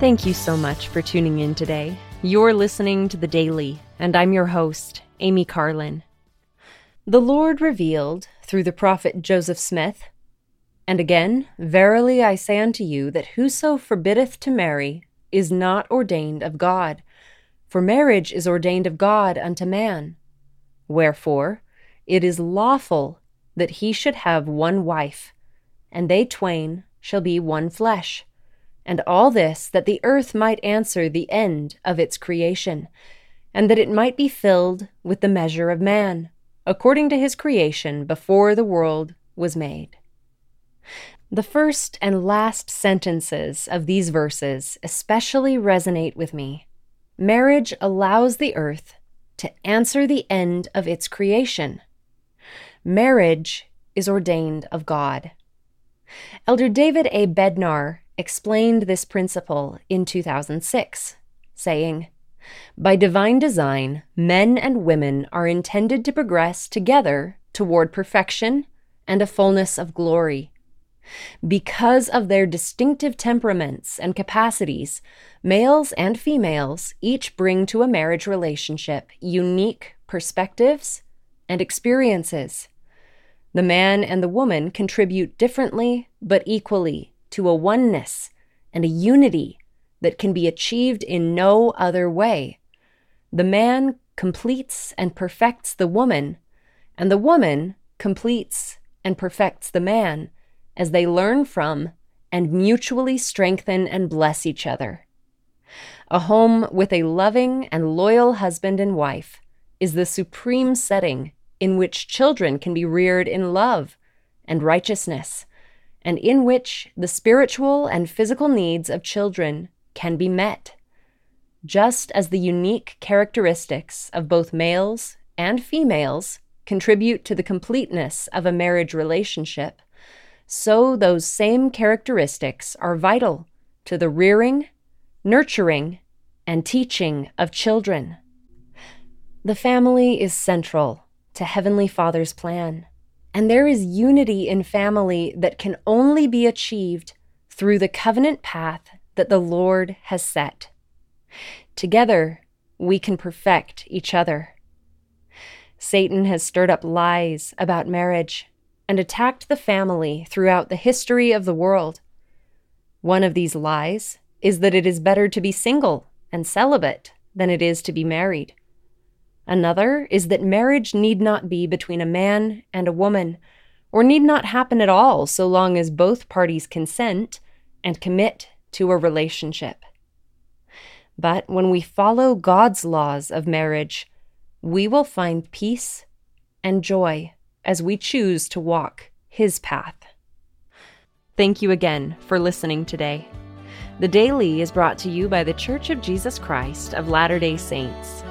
Thank you so much for tuning in today. You're listening to The Daily, and I'm your host, Amy Carlin. The Lord revealed through the prophet Joseph Smith, And again, verily I say unto you that whoso forbiddeth to marry is not ordained of God, for marriage is ordained of God unto man. Wherefore, it is lawful that he should have one wife, and they twain shall be one flesh. And all this that the earth might answer the end of its creation, and that it might be filled with the measure of man, according to his creation before the world was made. The first and last sentences of these verses especially resonate with me. Marriage allows the earth to answer the end of its creation. Marriage is ordained of God. Elder David A. Bednar explained this principle in 2006, saying, By divine design, men and women are intended to progress together toward perfection and a fullness of glory. Because of their distinctive temperaments and capacities, males and females each bring to a marriage relationship unique perspectives and experiences. The man and the woman contribute differently but equally to a oneness and a unity that can be achieved in no other way. The man completes and perfects the woman, and the woman completes and perfects the man as they learn from and mutually strengthen and bless each other. A home with a loving and loyal husband and wife is the supreme setting in which children can be reared in love and righteousness and in which the spiritual and physical needs of children can be met. Just as the unique characteristics of both males and females contribute to the completeness of a marriage relationship, so those same characteristics are vital to the rearing, nurturing, and teaching of children. The family is central to Heavenly Father's plan. And there is unity in family that can only be achieved through the covenant path that the Lord has set. Together, we can perfect each other. Satan has stirred up lies about marriage and attacked the family throughout the history of the world. One of these lies is that it is better to be single and celibate than it is to be married. Another is that marriage need not be between a man and a woman, or need not happen at all so long as both parties consent and commit to a relationship. But when we follow God's laws of marriage, we will find peace and joy as we choose to walk His path. Thank you again for listening today. The Daily is brought to you by The Church of Jesus Christ of Latter day Saints.